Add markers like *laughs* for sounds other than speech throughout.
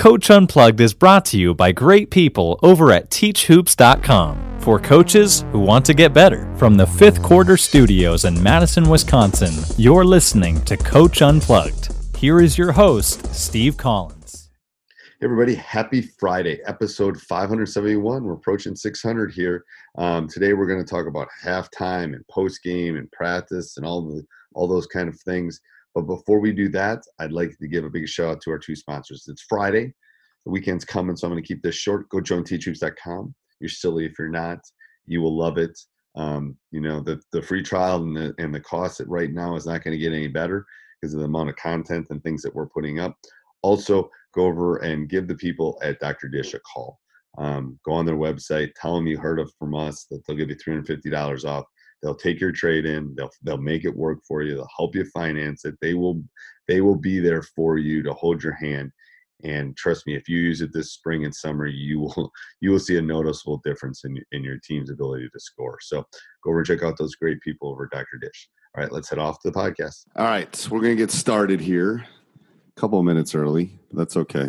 Coach Unplugged is brought to you by great people over at teachhoops.com for coaches who want to get better. From the fifth quarter studios in Madison, Wisconsin, you're listening to Coach Unplugged. Here is your host, Steve Collins. Hey everybody, happy Friday, episode 571. We're approaching 600 here. Um, today we're going to talk about halftime and post game and practice and all the all those kind of things. But before we do that, I'd like to give a big shout out to our two sponsors. It's Friday, the weekend's coming, so I'm going to keep this short. Go join teachhoops.com. You're silly if you're not. You will love it. Um, you know the the free trial and the and the cost right now is not going to get any better because of the amount of content and things that we're putting up. Also, go over and give the people at Dr. Dish a call. Um, go on their website, tell them you heard of from us that they'll give you $350 off. They'll take your trade in. They'll they'll make it work for you. They'll help you finance it. They will they will be there for you to hold your hand. And trust me, if you use it this spring and summer, you will *laughs* you will see a noticeable difference in in your team's ability to score. So go over and check out those great people over Dr. Dish. All right, let's head off to the podcast. All right, so we're gonna get started here. A couple of minutes early, but that's okay.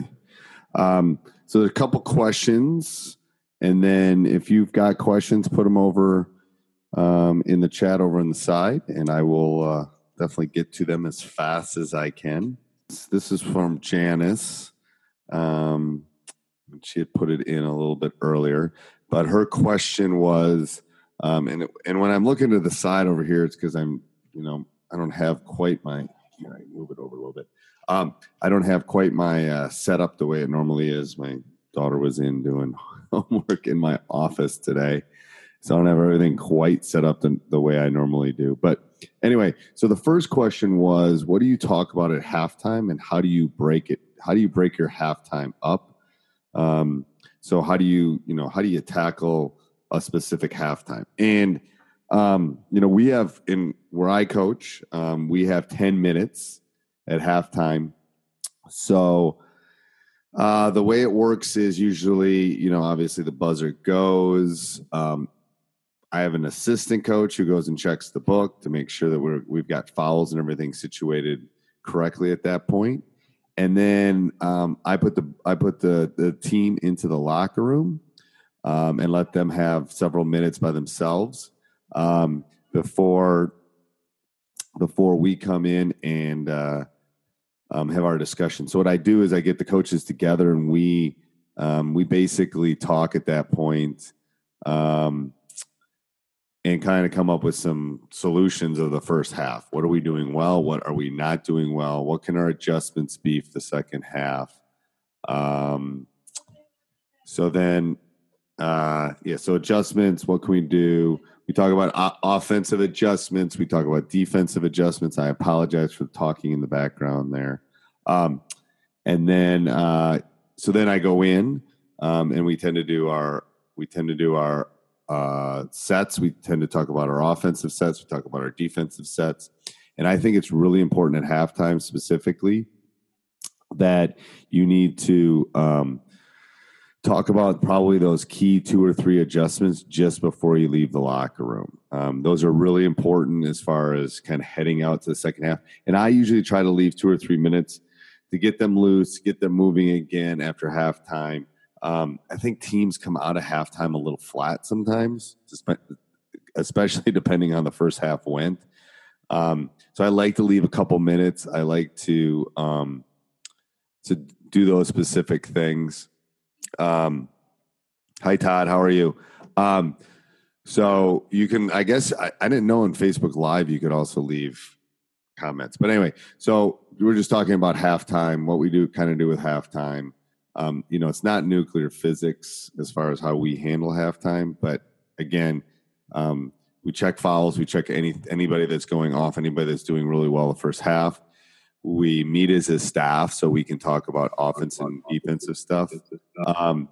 Um, so there's a couple questions, and then if you've got questions, put them over um, in the chat over on the side, and I will uh, definitely get to them as fast as I can. This is from Janice. Um, she had put it in a little bit earlier, but her question was, um, and and when I'm looking to the side over here, it's because I'm, you know, I don't have quite my. Can I move it over a little bit? Um, I don't have quite my uh, setup the way it normally is. My daughter was in doing *laughs* homework in my office today, so I don't have everything quite set up the, the way I normally do. But anyway, so the first question was, what do you talk about at halftime, and how do you break it? How do you break your halftime up? Um, so how do you, you know, how do you tackle a specific halftime? And um, you know, we have in where I coach, um, we have ten minutes at halftime. So uh, the way it works is usually, you know, obviously the buzzer goes. Um, I have an assistant coach who goes and checks the book to make sure that we're we've got fouls and everything situated correctly at that point. And then um, I put the I put the the team into the locker room um, and let them have several minutes by themselves um, before before we come in and uh, um, have our discussion. So what I do is I get the coaches together and we um, we basically talk at that point, um, and kind of come up with some solutions of the first half. What are we doing well? What are we not doing well? What can our adjustments be for the second half? Um, so then, uh, yeah. So adjustments. What can we do? We talk about o- offensive adjustments. We talk about defensive adjustments. I apologize for talking in the background there. Um, and then, uh, so then I go in, um, and we tend to do our we tend to do our uh, sets. We tend to talk about our offensive sets. We talk about our defensive sets, and I think it's really important at halftime specifically that you need to um, talk about probably those key two or three adjustments just before you leave the locker room. Um, those are really important as far as kind of heading out to the second half. And I usually try to leave two or three minutes to get them loose, get them moving again after halftime. Um, I think teams come out of halftime a little flat sometimes, especially *laughs* depending on the first half went. Um, so I like to leave a couple minutes. I like to um, to do those specific things. Um, hi, Todd. How are you? Um, so you can, I guess, I, I didn't know in Facebook Live you could also leave comments. But anyway, so we are just talking about halftime, what we do kind of do with halftime. Um, you know, it's not nuclear physics as far as how we handle halftime, but again, um, we check fouls, we check any anybody that's going off, anybody that's doing really well the first half. We meet as a staff so we can talk about offense and defensive stuff. Um,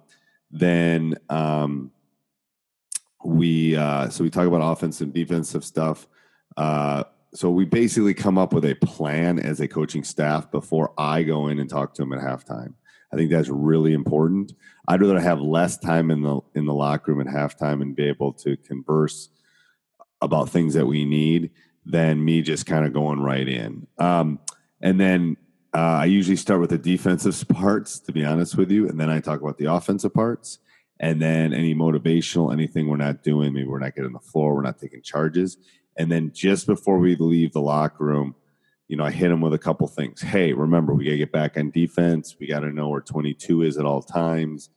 then um, we uh, so we talk about offense and defensive stuff. Uh, so we basically come up with a plan as a coaching staff before I go in and talk to them at halftime. I think that's really important. I'd rather have less time in the in the locker room at halftime and be able to converse about things that we need than me just kind of going right in. Um, and then uh, I usually start with the defensive parts, to be honest with you, and then I talk about the offensive parts, and then any motivational, anything we're not doing. Maybe we're not getting the floor, we're not taking charges, and then just before we leave the locker room, you know, I hit them with a couple things. Hey, remember, we got to get back on defense. We got to know where 22 is at all times,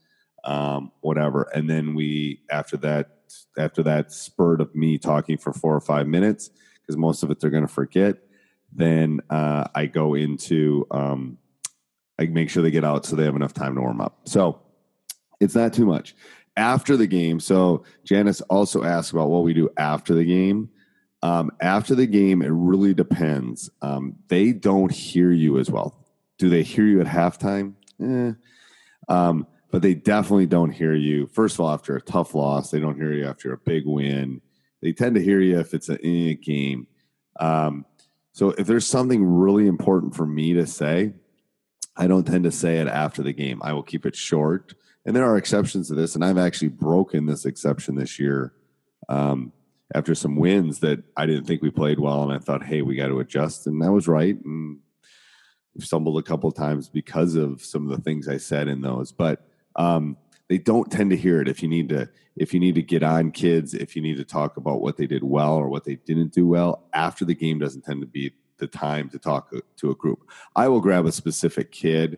um, whatever. And then we, after that, after that spurt of me talking for four or five minutes, because most of it they're going to forget, then uh, I go into, um, I make sure they get out so they have enough time to warm up. So it's not too much. After the game, so Janice also asked about what we do after the game. Um, after the game, it really depends. Um, they don't hear you as well. Do they hear you at halftime? Eh. Um, but they definitely don't hear you. First of all, after a tough loss, they don't hear you after a big win. They tend to hear you if it's a eh, game. Um, so if there's something really important for me to say, I don't tend to say it after the game. I will keep it short. And there are exceptions to this, and I've actually broken this exception this year. Um, after some wins that I didn't think we played well, and I thought, hey, we got to adjust, and that was right, and we stumbled a couple of times because of some of the things I said in those, but um, they don't tend to hear it. If you need to, if you need to get on kids, if you need to talk about what they did well or what they didn't do well, after the game doesn't tend to be the time to talk to a group. I will grab a specific kid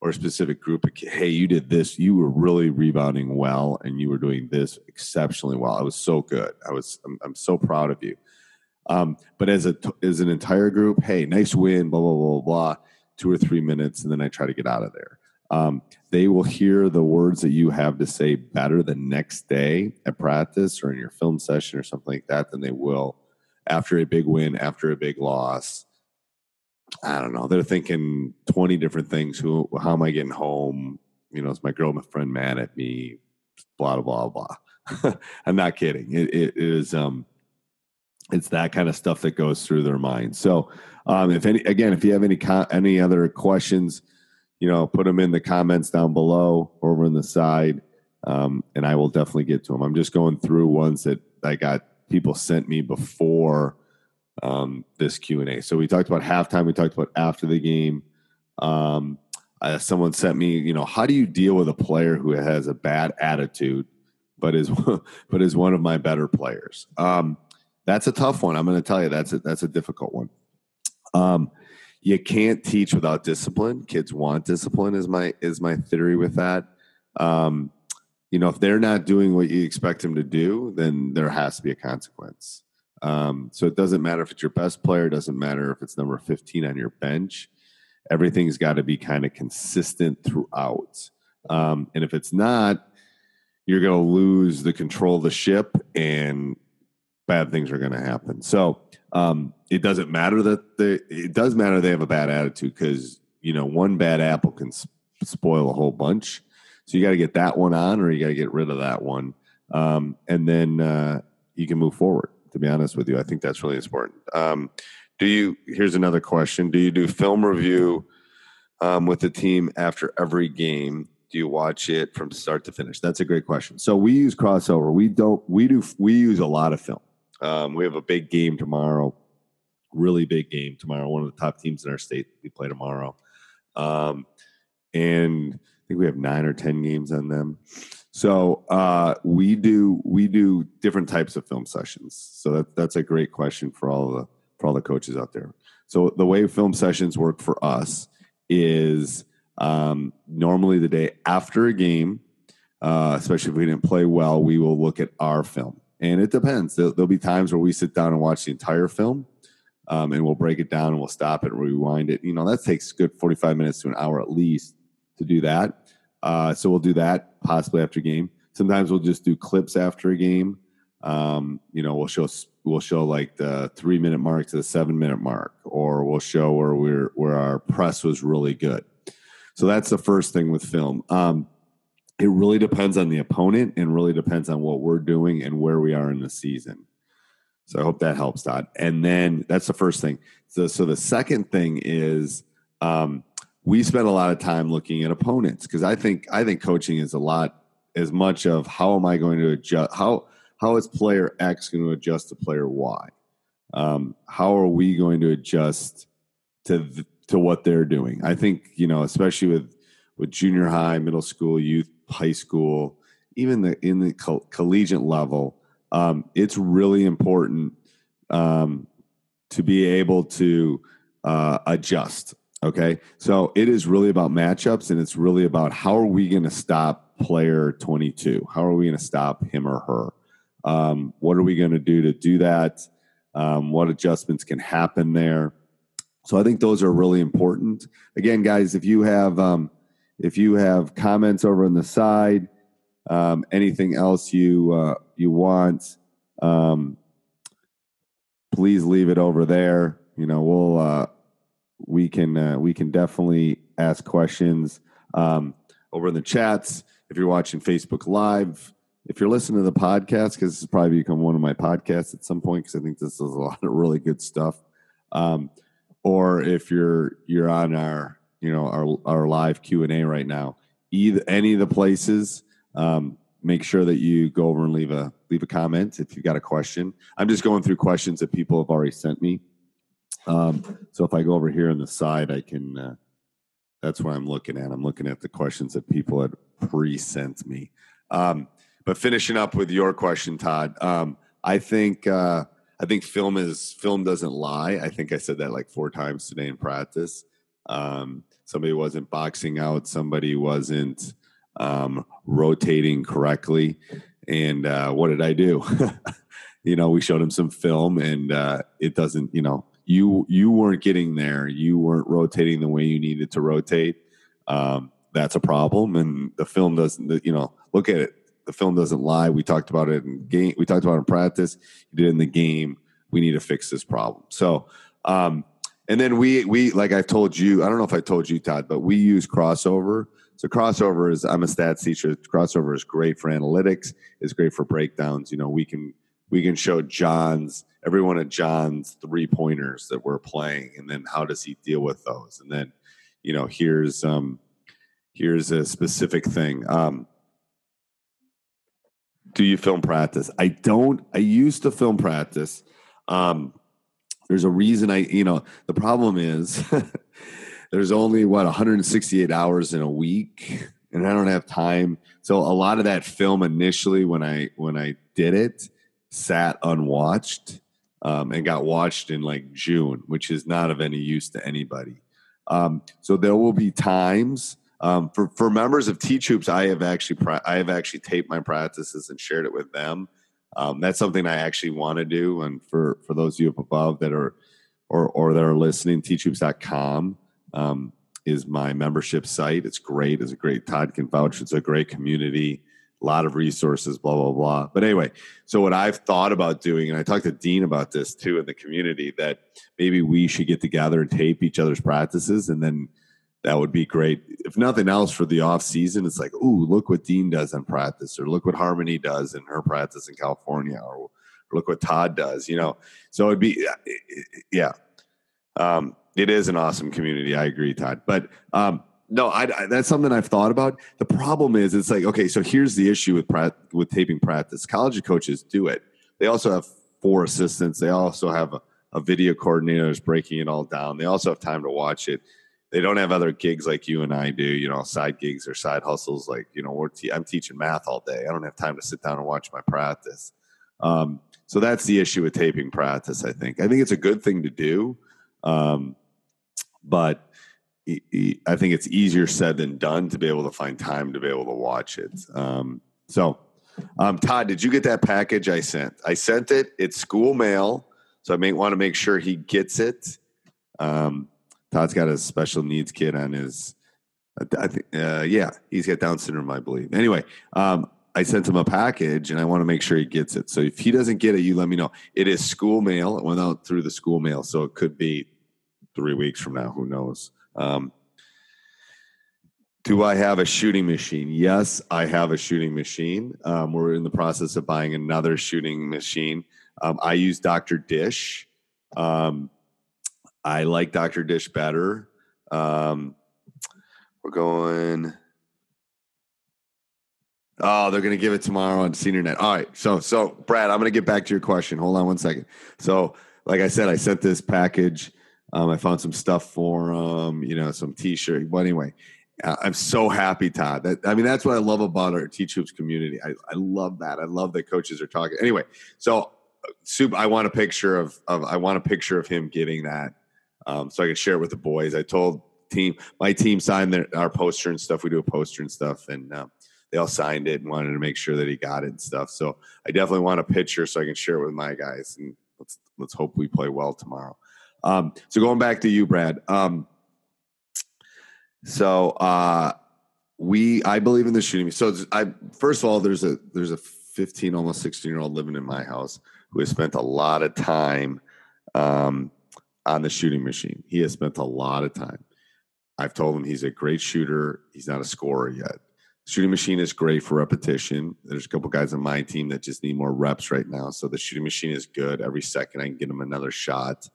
or a specific group hey you did this. You were really rebounding well and you were doing this exceptionally well. I was so good. I was i'm, I'm so proud of you. Um, but as a as an entire group hey nice win blah blah blah blah two or three minutes and then i try to get out of there. Um, they will hear the words that you have to say better the next day at practice or in your film session or something like that than they will after a big win after a big loss I don't know. They're thinking 20 different things. Who, how am I getting home? You know, is my girlfriend mad at me? Blah, blah, blah. *laughs* I'm not kidding. It, it is, um, it's that kind of stuff that goes through their mind. So, um, if any, again, if you have any, co- any other questions, you know, put them in the comments down below over on the side. Um, and I will definitely get to them. I'm just going through ones that I got people sent me before um, this Q and A. So we talked about halftime. We talked about after the game. Um, uh, someone sent me, you know, how do you deal with a player who has a bad attitude, but is *laughs* but is one of my better players? Um, that's a tough one. I'm going to tell you that's a, that's a difficult one. Um, you can't teach without discipline. Kids want discipline. Is my is my theory with that. Um, you know, if they're not doing what you expect them to do, then there has to be a consequence. Um, so it doesn't matter if it's your best player, it doesn't matter if it's number 15 on your bench. Everything's got to be kind of consistent throughout. Um, and if it's not, you're going to lose the control of the ship and bad things are going to happen. So um, it doesn't matter that they, it does matter they have a bad attitude because, you know, one bad apple can spoil a whole bunch. So you got to get that one on or you got to get rid of that one. Um, and then uh, you can move forward to be honest with you. I think that's really important. Um, do you? Here's another question: Do you do film review um, with the team after every game? Do you watch it from start to finish? That's a great question. So we use Krossover. We don't. We do. We use a lot of film. Um, we have a big game tomorrow. Really big game tomorrow. One of the top teams in our state. We play tomorrow, um, and I think we have nine or ten games on them. So uh, we do we do different types of film sessions. So that, that's a great question for all the for all the coaches out there. So the way film sessions work for us is um, normally the day after a game, uh, especially if we didn't play well, we will look at our film. And it depends. There'll, there'll be times where we sit down and watch the entire film, um, and we'll break it down and we'll stop it and rewind it. You know, that takes good 45 minutes to an hour at least to do that. Uh, so we'll do that possibly after game. Sometimes we'll just do clips after a game. Um, you know, we'll show we'll show like the three minute mark to the seven minute mark, or we'll show where we're where our press was really good. So that's the first thing with film. Um, it really depends on the opponent and really depends on what we're doing and where we are in the season. So I hope that helps, Todd. And then that's the first thing. So, so the second thing is um, we spend a lot of time looking at opponents because I think I think coaching is a lot as much of how am I going to adjust how how is player X going to adjust to player Y? Um, how are we going to adjust to to what they're doing? I think you know, especially with with junior high, middle school, youth, high school, even the in the co- collegiate level, um, it's really important um, to be able to uh, adjust. Okay, so it is really about matchups, and it's really about how are we going to stop player twenty two? How are we going to stop him or her? Um, what are we going to do to do that? Um, what adjustments can happen there? So I think those are really important. Again, guys, if you have um, if you have comments over on the side, um, anything else you uh, you want, um, please leave it over there. You know, we'll uh, we can uh, we can definitely ask questions um, over in the chats. If you're watching Facebook Live, if you're listening to the podcast, because this has probably become one of my podcasts at some point, because I think this is a *laughs* lot of really good stuff. Um, or if you're you're on our you know our our live Q and A right now, either any of the places, um, make sure that you go over and leave a leave a comment if you've got a question. I'm just going through questions that people have already sent me. Um, so if I go over here on the side, I can. Uh, that's what I'm looking at. I'm looking at the questions that people had pre-sent me. Um, but finishing up with your question, Todd, um, I think uh, I think film is film doesn't lie. I think I said that like four times today in practice. Um, somebody wasn't boxing out. Somebody wasn't um, rotating correctly. And uh, what did I do? *laughs* you know, we showed him some film, and uh, it doesn't. You know, you you weren't getting there. You weren't rotating the way you needed to rotate. Um, that's a problem, and the film doesn't. You know, look at it the film doesn't lie. We talked about it in game. We talked about it in practice. You did in the game. We need to fix this problem. So, um, and then we we like I told you. I don't know if I told you, Todd, but we use Krossover. So Krossover is I'm a stats teacher. Krossover is great for analytics. It's great for breakdowns. You know, we can we can show John's every one of John's three pointers that we're playing, and then how does he deal with those? And then, you know, here's um here's a specific thing. Um, do you film practice? I don't. I used to film practice. Um, there's a reason I, you know, the problem is *laughs* there's only what 168 hours in a week, and I don't have time. So a lot of that film initially, when I when I did it, sat unwatched um, and got watched in like June, which is not of any use to anybody. Um, so there will be times um, for for members of Teach Hoops, I have actually I have actually taped my practices and shared it with them. Um, that's something I actually want to do. And for for those of you up above that are or or that are listening, teachhoops.com um, is my membership site. It's great. It's a great Todd can vouch. It's a great community. A lot of resources, blah blah blah. But anyway, so what I've thought about doing, and I talked to Dean about this too in the community, that maybe we should get together and tape each other's practices, and then that would be great. If nothing else for the off season, it's like, ooh, look what Dean does in practice, or look what Harmony does in her practice in California, or, look what Todd does, you know. So it'd be, yeah. Um, it is an awesome community. I agree, Todd. But um, no, I, I, that's something I've thought about. The problem is, it's like okay, so here's the issue with with taping practice. College coaches do it. They also have four assistants. They also have a, a video coordinator who's breaking it all down. They also have time to watch it. They don't have other gigs like you and I do, you know, side gigs or side hustles. Like, you know, we're te- I'm teaching math all day. I don't have time to sit down and watch my practice. Um, so that's the issue with taping practice. I think. I think it's a good thing to do, um, but I think it's easier said than done to be able to find time to be able to watch it. Um, so, um, Todd, did you get that package I sent? I sent it. It's school mail, so I may want to make sure he gets it. Um, Todd's got a special needs kid on his. I think, uh, yeah, he's got Down syndrome, I believe. Anyway, um, I sent him a package, and I want to make sure he gets it. So if he doesn't get it, you let me know. It is school mail. It went out through the school mail, so it could be three weeks from now. Who knows? Um, do I have a shooting machine? Yes, I have a shooting machine. Um, we're in the process of buying another shooting machine. Um, I use Dr. Dish. Um, I like Dr. Dish better. Um, we're going. Oh, they're going to give it tomorrow on Senior Net. All right. So, so Brad, I'm going to get back to your question. Hold on one second. So, like I said, I sent this package um, I found some stuff for him, you know, some T-shirt. But anyway, I'm so happy, Todd. That I mean, that's what I love about our Teach Hoops community. I, I love that. I love that coaches are talking. Anyway, so soup. I want a picture of, of I want a picture of him getting that, um, so I can share it with the boys. I told team my team signed their, our poster and stuff. We do a poster and stuff, and uh, they all signed it and wanted to make sure that he got it and stuff. So I definitely want a picture so I can share it with my guys. And let's let's hope we play well tomorrow. Um, so going back to you, Brad. Um, so uh, we, I believe in the shooting. So I first of all, there's a there's a 15, almost 16 year old living in my house who has spent a lot of time um, on the shooting machine. He has spent a lot of time. I've told him he's a great shooter. He's not a scorer yet. Shooting machine is great for repetition. There's a couple guys on my team that just need more reps right now. So the shooting machine is good. Every second I can get him another shot.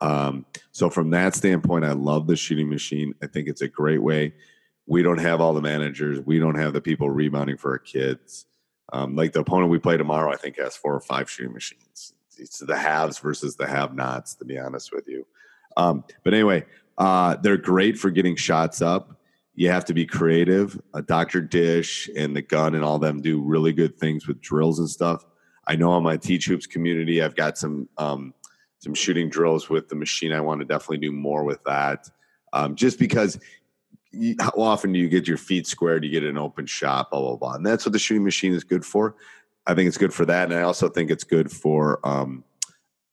Um, so from that standpoint, I love the shooting machine. I think it's a great way. We don't have all the managers. We don't have the people rebounding for our kids. Um, like the opponent we play tomorrow, I think has four or five shooting machines. It's the haves versus the have-nots, to be honest with you. Um, but anyway, uh, they're great for getting shots up. You have to be creative. Uh, Dr. Dish and the gun and all them do really good things with drills and stuff. I know on my Teach Hoops community, I've got some um, some shooting drills with the machine. I want to definitely do more with that, um, just because. You, how often do you get your feet squared? You get an open shot, blah blah blah, and that's what the shooting machine is good for. I think it's good for that, and I also think it's good for. Um,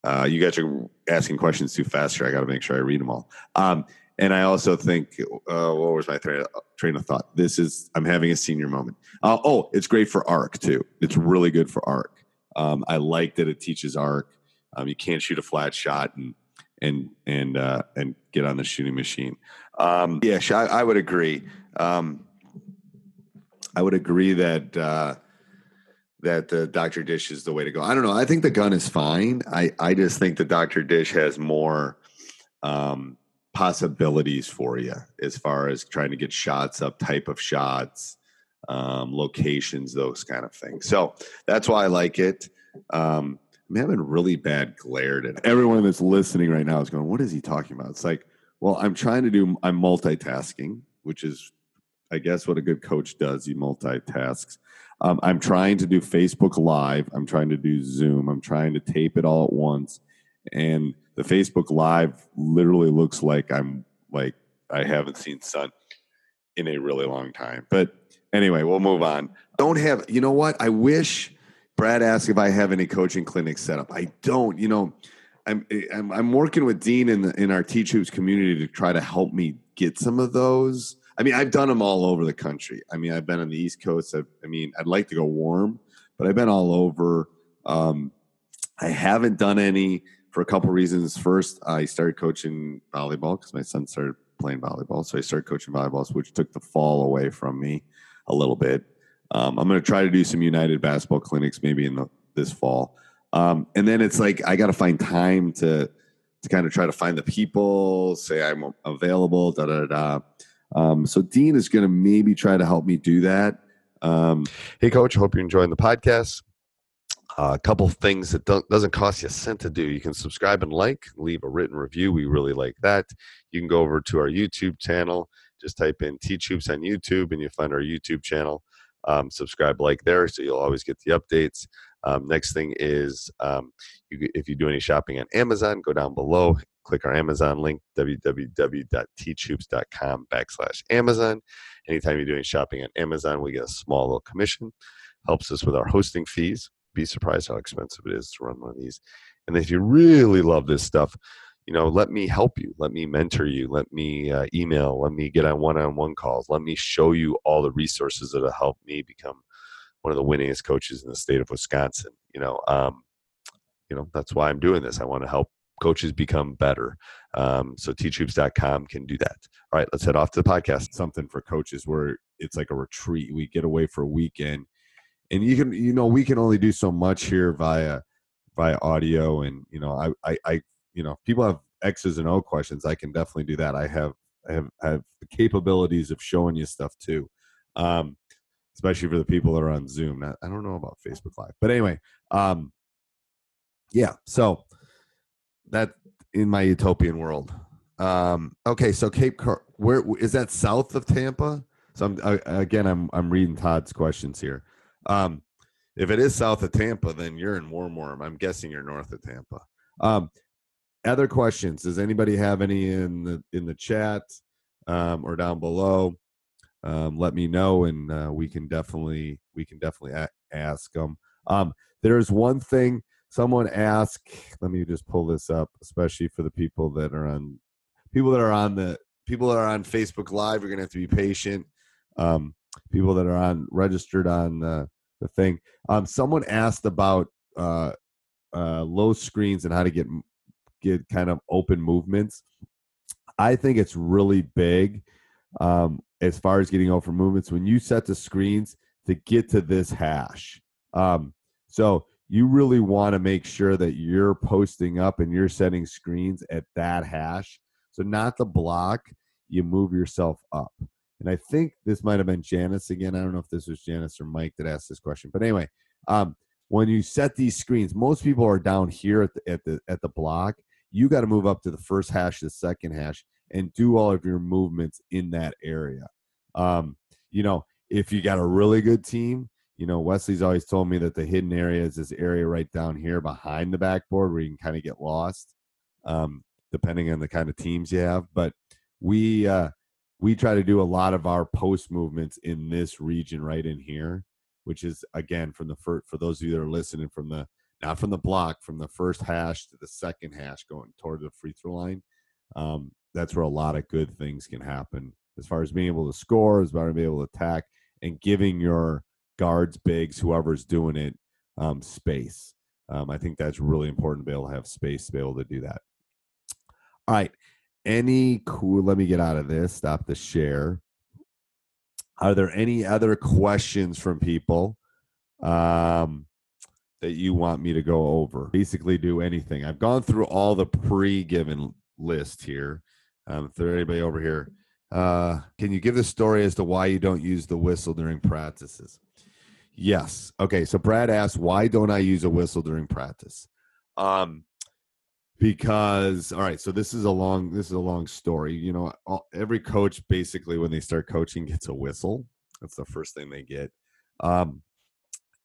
uh, you guys are asking questions too fast here. I got to make sure I read them all. Um, and I also think, uh, what was my train of, train of thought? This is I'm having a senior moment. Uh, oh, it's great for arc too. It's really good for arc. Um, I like that it teaches arc. Um, you can't shoot a flat shot and and and uh, and get on the shooting machine. Um, yeah, I, I, would agree. Um, I would agree that uh, that the Doctor Dish is the way to go. I don't know. I think the gun is fine. I I just think the Doctor Dish has more um, possibilities for you as far as trying to get shots up, type of shots, um, locations, those kind of things. So that's why I like it. Um, I'm having really bad glare today. Everyone that's listening right now is going, "What is he talking about?" It's like, well, I'm trying to do. I'm multitasking, which is, I guess, what a good coach does. He multitasks. Um, I'm trying to do Facebook Live. I'm trying to do Zoom. I'm trying to tape it all at once, and the Facebook Live literally looks like I'm like I haven't seen sun in a really long time. But anyway, we'll move on. Don't have. You know what? I wish Brad asked if I have any coaching clinics set up. I don't. You know, I'm I'm, I'm working with Dean in the, in our Teach Hoops community to try to help me get some of those. I mean, I've done them all over the country. I mean, I've been on the East Coast. I've, i mean, I'd like to go warm, but I've been all over. Um, I haven't done any for a couple reasons. First, I started coaching volleyball because my son started playing volleyball, so I started coaching volleyball, which took the fall away from me a little bit. Um, I'm going to try to do some United basketball clinics maybe in the, this fall. Um, and then it's like I got to find time to to kind of try to find the people, say I'm available, da da da. Um, so Dean is going to maybe try to help me do that. Um, hey, coach, hope you're enjoying the podcast. Uh, a couple things that doesn't cost you a cent to do. You can subscribe and like, leave a written review. We really like that. You can go over to our YouTube channel. Just type in Teach Hoops on YouTube, and you find our YouTube channel. Um, subscribe, like there, so you'll always get the updates. Um, next thing is um, you, if you do any shopping on Amazon, go down below, click our Amazon link, www.teachhoops.com backslash Amazon. Anytime you're doing shopping on Amazon, we get a small little commission. Helps us with our hosting fees. Be surprised how expensive it is to run one of these. And if you really love this stuff, you know, let me help you. Let me mentor you. Let me uh, email. Let me get on one-on-one calls. Let me show you all the resources that will help me become one of the winningest coaches in the state of Wisconsin. You know, um, you know that's why I'm doing this. I want to help coaches become better. Um, so teachhoops.com can do that. All right, let's head off to the podcast. Something for coaches where it's like a retreat. We get away for a weekend, and you can, you know, we can only do so much here via via audio, and you know, I, I, I you know, people have X's and O questions. I can definitely do that. I have, I have, I have the capabilities of showing you stuff too. Um, especially for the people that are on Zoom. I don't know about Facebook Live, but anyway, um, yeah. So that in my utopian world. Um, okay, so Cape Car- where is that south of Tampa? So I'm I, again, I'm I'm reading Todd's questions here. Um, if it is south of Tampa, then you're in Warm Warm. I'm guessing you're north of Tampa. Um, other questions? Does anybody have any in the in the chat um, or down below? um, let me know, and uh, we can definitely we can definitely a- ask them. Um, there's one thing someone asked. Let me just pull this up, especially for the people that are on people that are on the people that are on Facebook Live. You're gonna have to be patient. Um, people that are on registered on the, the thing. Um, someone asked about uh, uh, low screens and how to get get kind of open movements. I think it's really big. Um, as far as getting open movements when you set the screens to get to this hash. Um, so you really want to make sure that you're posting up and you're setting screens at that hash. So not the block, you move yourself up. And I think this might have been Janice again. I don't know if this was Janice or Mike that asked this question, but anyway, um, when you set these screens, most people are down here at the at the at the block. You got to move up to the first hash, the second hash, and do all of your movements in that area. Um, you know, if you got a really good team, you know, Wesley's always told me that the hidden area is this area right down here behind the backboard where you can kind of get lost, um, depending on the kind of teams you have. But we uh, we try to do a lot of our post movements in this region right in here, which is again from the first for those of you that are listening from the not from the block from the first hash to the second hash going toward the free throw line. Um, that's where a lot of good things can happen as far as being able to score, as far as being able to attack, and giving your guards, bigs, whoever's doing it, um, space. Um, I think that's really important to be able to have space to be able to do that. All right. Any cool, let me get out of this, stop the share. Are there any other questions from people um, that you want me to go over? Basically, do anything. I've gone through all the pre given list here. Um, if there anybody over here uh, can you give the story as to why you don't use the whistle during practices? Yes. Okay. So Brad asked, why don't I use a whistle during practice? Um, because all right. So this is a long this is a long story. You know, all, every coach basically when they start coaching gets a whistle. That's the first thing they get. Um,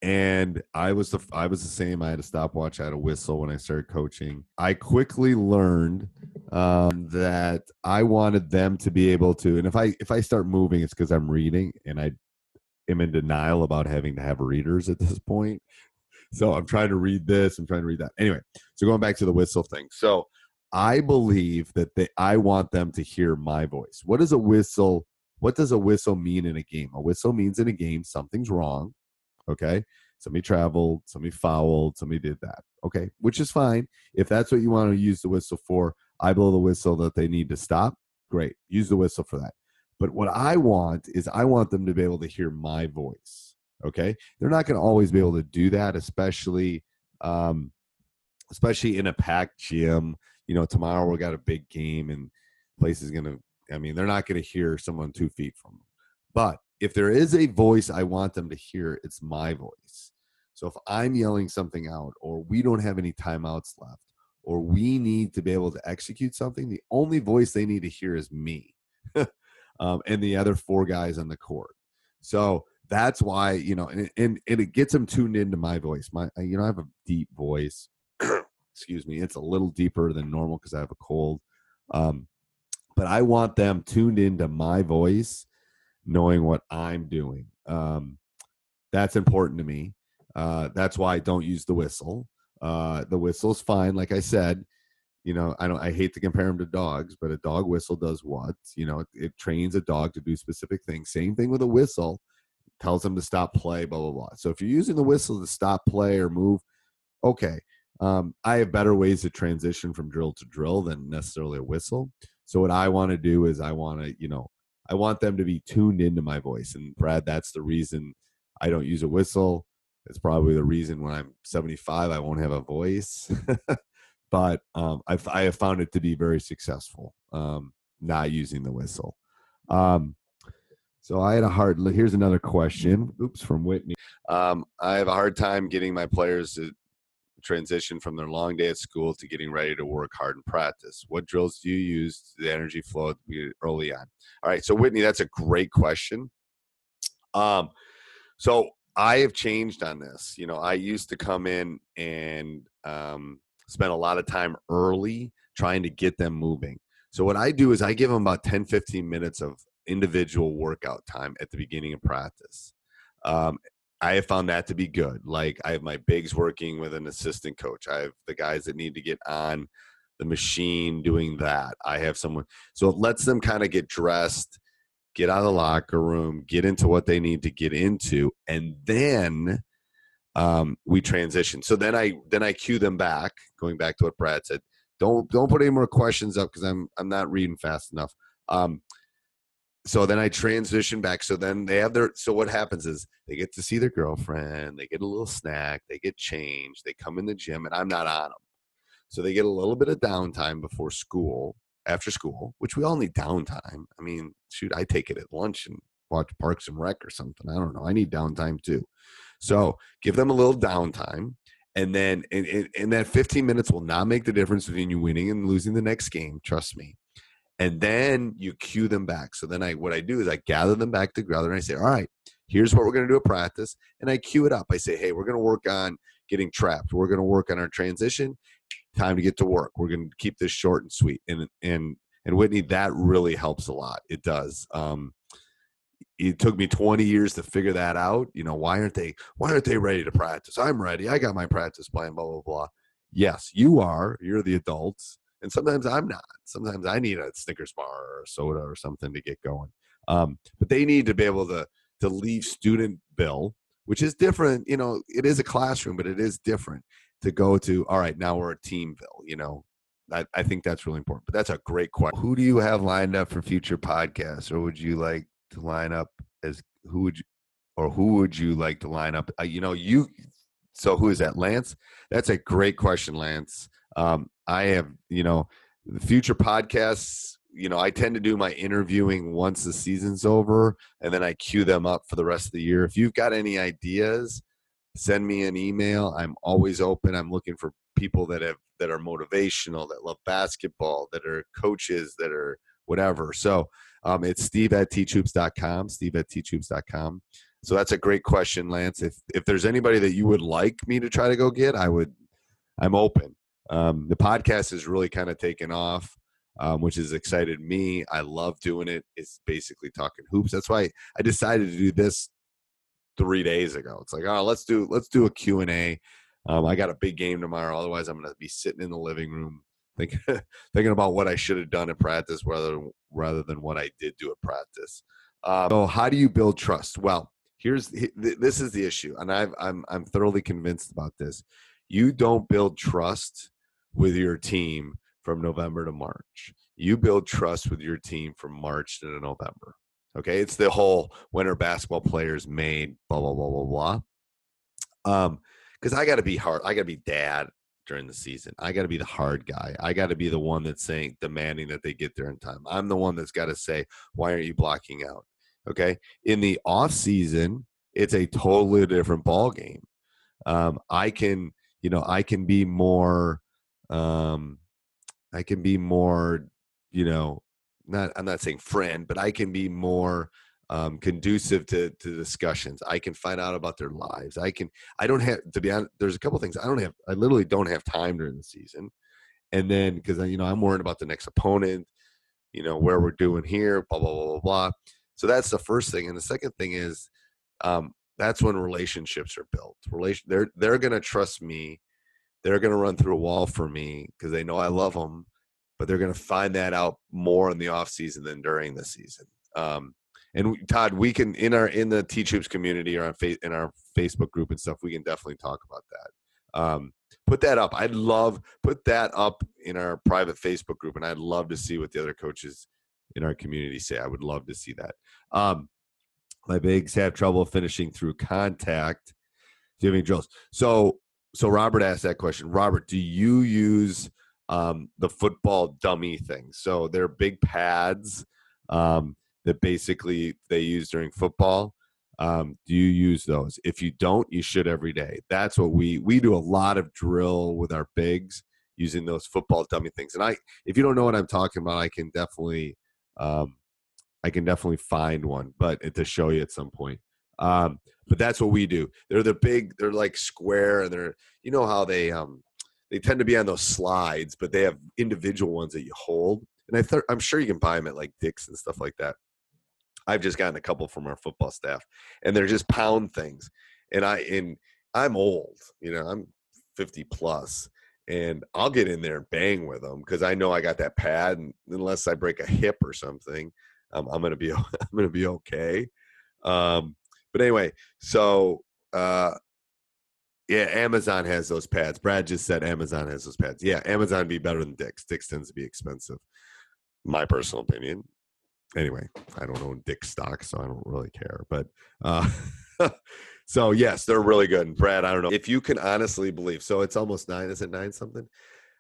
and I was the I was the same. I had a stopwatch. I had a whistle when I started coaching. I quickly learned um, that I wanted them to be able to. And if I if I start moving, it's because I'm reading, and I am in denial about having to have readers at this point. So I'm trying to read this. I'm trying to read that. Anyway, so going back to the whistle thing. So I believe that they I want them to hear my voice. What does a whistle? What does a whistle mean in a game? A whistle means in a game something's wrong Okay. Somebody traveled, somebody fouled, somebody did that. Okay. Which is fine. If that's what you want to use the whistle for, I blow the whistle that they need to stop. Great. Use the whistle for that. But what I want is I want them to be able to hear my voice. Okay. They're not going to always be able to do that, especially, um, especially in a packed gym. you know, tomorrow we got a big game and place is going to, I mean, they're not going to hear someone two feet from them. But if there is a voice I want them to hear, it's my voice. So if I'm yelling something out or we don't have any timeouts left or we need to be able to execute something, the only voice they need to hear is me *laughs* um, and the other four guys on the court. So that's why, you know, and, and, and it gets them tuned into my voice. My, you know, I have a deep voice. *clears throat* Excuse me. It's a little deeper than normal because I have a cold. Um, but I want them tuned into my voice, knowing what I'm doing. Um, that's important to me. Uh, that's why I don't use the whistle. Uh, the whistle's fine. Like I said, you know, I don't. I hate to compare them to dogs, but a dog whistle does what? You know, it, it trains a dog to do specific things. Same thing with a whistle, tells them to stop play. Blah blah blah. So if you're using the whistle to stop play or move, okay. Um, I have better ways to transition from drill to drill than necessarily a whistle. So what I want to do is I want to, you know, I want them to be tuned into my voice. And Brad, that's the reason I don't use a whistle. It's probably the reason when I'm 75 I won't have a voice. *laughs* but um, I've, I have found it to be very successful um, not using the whistle. Um, so I had a hard. Here's another question. Oops, from Whitney. Um, I have a hard time getting my players to transition from their long day at school to getting ready to work hard in practice. What drills do you use the energy flow early on? All right, so Whitney, that's a great question. Um, so I have changed on this. You know, I used to come in and um, spend a lot of time early trying to get them moving. So what I do is I give them about 10, 15 minutes of individual workout time at the beginning of practice. Um, I have found that to be good. Like I have my bigs working with an assistant coach. I have the guys that need to get on the machine doing that. I have someone so it lets them kind of get dressed, get out of the locker room, get into what they need to get into, and then um, we transition. So then I then I cue them back, going back to what Brad said. Don't don't put any more questions up because I'm I'm not reading fast enough. Um, so then I transition back. So then they have their. So what happens is they get to see their girlfriend. They get a little snack. They get changed. They come in the gym, and I'm not on them. So they get a little bit of downtime before school, after school, which we all need downtime. I mean, shoot, I take it at lunch and watch Parks and Rec or something. I don't know. I need downtime too. So give them a little downtime. And then in, that 15 minutes will not make the difference between you winning and losing the next game. Trust me and then you cue them back. So then I what I do is I gather them back together and I say, all right, here's what we're going to do at practice, and I cue it up. I say, hey, we're going to work on getting trapped. We're going to work on our transition. Time to get to work. We're going to keep this short and sweet. And and and Whitney, that really helps a lot. It does. Um, it took me 20 years to figure that out. You know, why aren't they why aren't they ready to practice? I'm ready. I got my practice plan, blah, blah, blah. Yes, you are. You're the adults and sometimes I'm not. Sometimes I need a Snickers bar or a soda or something to get going. Um, but they need to be able to to leave student bill, which is different. You know, it is a classroom, but it is different to go to. All right, now we're a team bill. You know, I, I think that's really important. But that's a great question. Who do you have lined up for future podcasts, or would you like to line up as who would you, or who would you like to line up? Uh, you know, you. So who is that, Lance? That's a great question, Lance. Um, I have, you know, the future podcasts, you know, I tend to do my interviewing once the season's over and then I queue them up for the rest of the year. If you've got any ideas, send me an email. I'm always open. I'm looking for people that have that are motivational, that love basketball, that are coaches, that are whatever. So um, it's steve at teachhoops.com, steve at teachhoops.com. So that's a great question, Lance. If if there's anybody that you would like me to try to go get, I would I'm open. Um, the podcast has really kind of taken off, um, which has excited me. I love doing it. It's basically talking hoops. That's why I decided to do this three days ago. It's like, oh, let's do let's do a Q and A. Um, I got a big game tomorrow. Otherwise, I'm going to be sitting in the living room thinking *laughs* thinking about what I should have done at practice rather rather than what I did do at practice. Um, so, how do you build trust? Well, here's this is the issue, and I've, I'm I'm thoroughly convinced about this. You don't build trust with your team from November to March. You build trust with your team from March to November. Okay, it's the whole winter basketball players made blah blah blah blah blah. Um, because I got to be hard. I got to be dad during the season. I got to be the hard guy. I got to be the one that's saying, demanding that they get there in time. I'm the one that's got to say, why aren't you blocking out? Okay. In the off season, it's a totally different ball game. Um, I can, you know, I can be more, um, I can be more, you know, not, I'm not saying friend, but I can be more, um, conducive to, to discussions. I can find out about their lives. I can, I don't have, to be honest, there's a couple things I don't have, I literally don't have time during the season. And then, because, you know, I'm worried about the next opponent, you know, where we're doing here, blah, blah, blah, blah, blah. So that's the first thing. And the second thing is, um, that's when relationships are built. Relation, they're they're gonna trust me. They're gonna run through a wall for me because they know I love them, but they're gonna find that out more in the off season than during the season. Um, and we, Todd, we can in our in the Teach Hoops community or on fa- in our Facebook group and stuff, we can definitely talk about that. Um, put that up. I'd love put that up in our private Facebook group, and I'd love to see what the other coaches in our community say. I would love to see that. Um, my bigs have trouble finishing through contact. Do you have any drills? So, so Robert asked that question. Robert, do you use um, the football dummy thing? So they're big pads um, that basically they use during football. Um, do you use those? If you don't, you should every day. That's what we we do a lot of drill with our bigs using those football dummy things. And I, if you don't know what I'm talking about, I can definitely um, I can definitely find one, but to show you at some point. Um, but that's what we do. They're the big, they're like square, and they're you know how they um they tend to be on those slides, but they have individual ones that you hold. And I th- I'm sure you can buy them at like Dick's and stuff like that. I've just gotten a couple from our football staff, and they're just pound things. And I and I'm old, you know, I'm 50 plus, and I'll get in there and bang with them because I know I got that pad, and unless I break a hip or something, um, I'm gonna be *laughs* I'm gonna be okay. Um, but anyway, so uh, yeah, Amazon has those pads. Brad just said Amazon has those pads. Yeah, Amazon be better than Dick's. Dick's tends to be expensive. My personal opinion. Anyway, I don't own Dick's stock, so I don't really care. But uh, *laughs* so yes, they're really good. And Brad, I don't know if you can honestly believe. So it's almost nine. Is it nine something?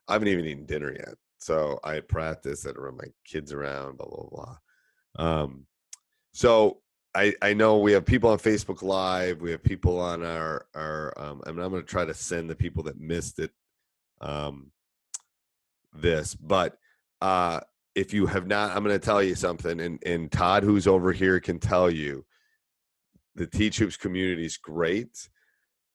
I haven't even eaten dinner yet. So I practice and run my kids around, blah blah blah. Um, so I I know we have people on Facebook Live. We have people on our our. Um, I mean, I'm going to try to send the people that missed it. Um, this, but uh, if you have not, I'm going to tell you something, and and Todd, who's over here, can tell you the Teach Hoops community is great.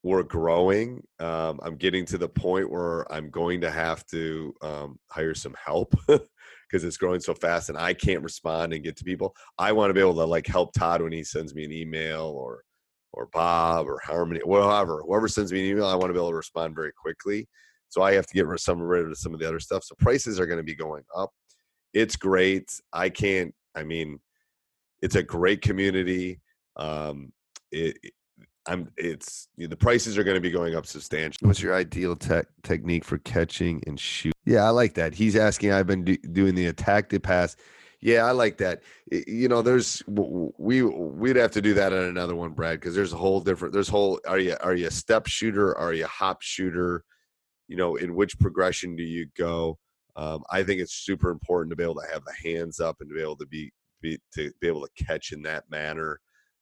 We're growing. Um, I'm getting to the point where I'm going to have to um, hire some help *laughs* because it's growing so fast and I can't respond and get to people. I want to be able to like help Todd when he sends me an email or or Bob or Harmony, whatever, whoever sends me an email, I want to be able to respond very quickly. So I have to get some rid of some of the other stuff. So prices are going to be going up. It's great. I can't. I mean, it's a great community. Um, it, I'm. It's you know, the prices are going to be going up substantially. What's your ideal te- technique for catching and shoot? Yeah, I like that. He's asking. I've been do- doing the attack to pass. Yeah, I like that. You know, there's we we'd have to do that on another one, Brad, because there's a whole different. There's whole. Are you are you a step shooter? Are you a hop shooter? You know, in which progression do you go? Um, I think it's super important to be able to have the hands up and to be able to be, be to be able to catch in that manner.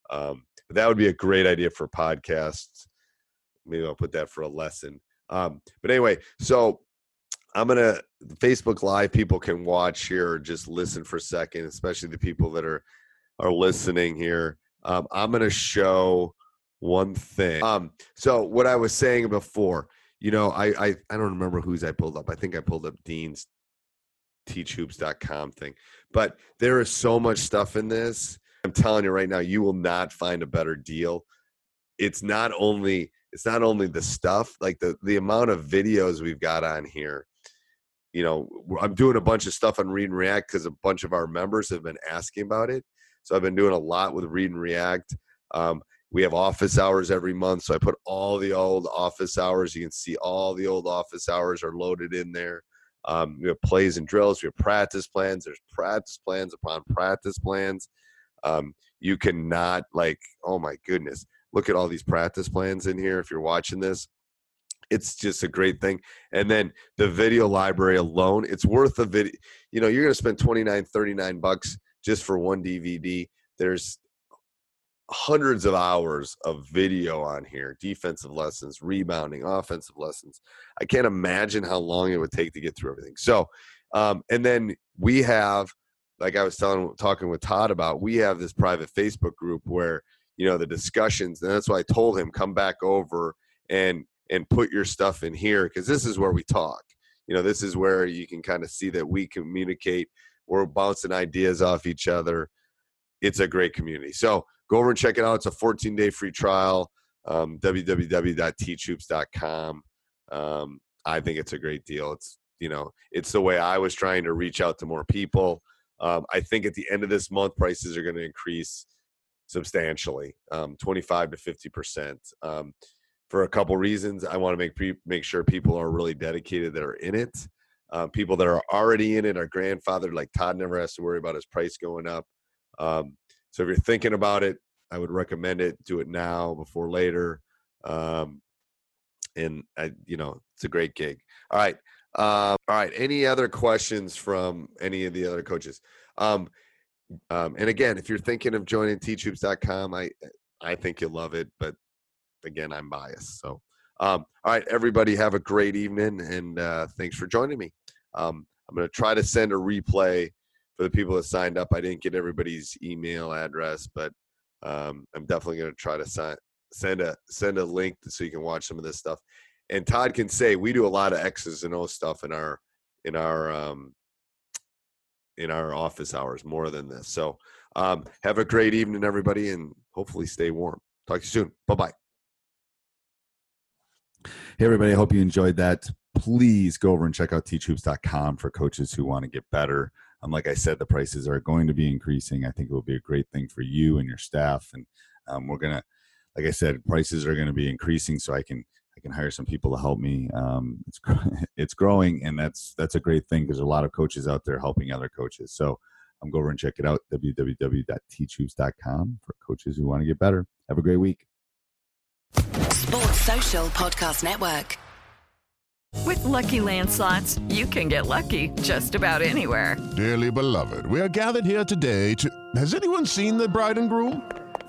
Um, that would be a great idea for podcasts. Maybe I'll put that for a lesson. Um, but anyway, so I'm gonna Facebook Live people can watch here, just listen for a second, especially the people that are are listening here. Um, I'm gonna show one thing. Um, so what I was saying before, you know, I, I I don't remember whose I pulled up. I think I pulled up Dean's teachhoops.com thing. But there is so much stuff in this. I'm telling you right now, you will not find a better deal. It's not only it's not only the stuff, like the the amount of videos we've got on here. You know, I'm doing a bunch of stuff on Read and React because a bunch of our members have been asking about it. So I've been doing a lot with Read and React. Um, we have office hours every month, so I put all the old office hours. You can see all the old office hours are loaded in there. Um, we have plays and drills. We have practice plans. There's practice plans upon practice plans. Um, you cannot like, oh my goodness, look at all these practice plans in here. If you're watching this, it's just a great thing. And then the video library alone, it's worth a video. You know, you're going to spend 29, 39 bucks just for one DVD. There's hundreds of hours of video on here defensive lessons rebounding offensive lessons i can't imagine how long it would take to get through everything so um, and then we have like i was telling talking with todd about we have this private facebook group where you know the discussions and that's why i told him come back over and and put your stuff in here because this is where we talk. You know this is where you can kind of see that we communicate we're bouncing ideas off each other. It's a great community. So go over and check it out. It's a 14 day free trial um, www.teachhoops.com um, i think it's a great deal. It's you know it's the way i was trying to reach out to more people um, i think at the end of this month prices are going to increase substantially um, 25 to 50 percent um, for a couple reasons. I want to make pre- make sure people are really dedicated that are in it. Um, people that are already in it are grandfathered. Like Todd never has to worry about his price going up. Um, so if you're thinking about it, I would recommend it. Do it now before later. Um, and I, you know, it's a great gig. All right. Uh, all right. Any other questions from any of the other coaches? Um, um, and again, if you're thinking of joining teachhoops.com, I I think you'll love it. But again, I'm biased. So, um, all right, everybody, have a great evening, and uh, thanks for joining me. Um, I'm going to try to send a replay for the people that signed up. I didn't get everybody's email address, but um, I'm definitely going to try to sign, send a send a link so you can watch some of this stuff. And Todd can say we do a lot of X's and O stuff in our in our um, in our office hours more than this. So um, have a great evening, everybody, and hopefully stay warm. Talk to you soon. Bye bye. Hey, everybody. I hope you enjoyed that. Please go over and check out teachhoops.com for coaches who want to get better. Um, like I said, the prices are going to be increasing. I think it will be a great thing for you and your staff. And um, we're going to, like I said, prices are going to be increasing so I can I can hire some people to help me. Um, it's *laughs* it's growing, and that's that's a great thing because there's a lot of coaches out there helping other coaches. So um, go over and check it out www.teachhoops.com for coaches who want to get better. Have a great week. Sports Social Podcast Network. With LuckyLand Slots, you can get lucky just about anywhere. Dearly beloved, we are gathered here today to. Has anyone seen the bride and groom?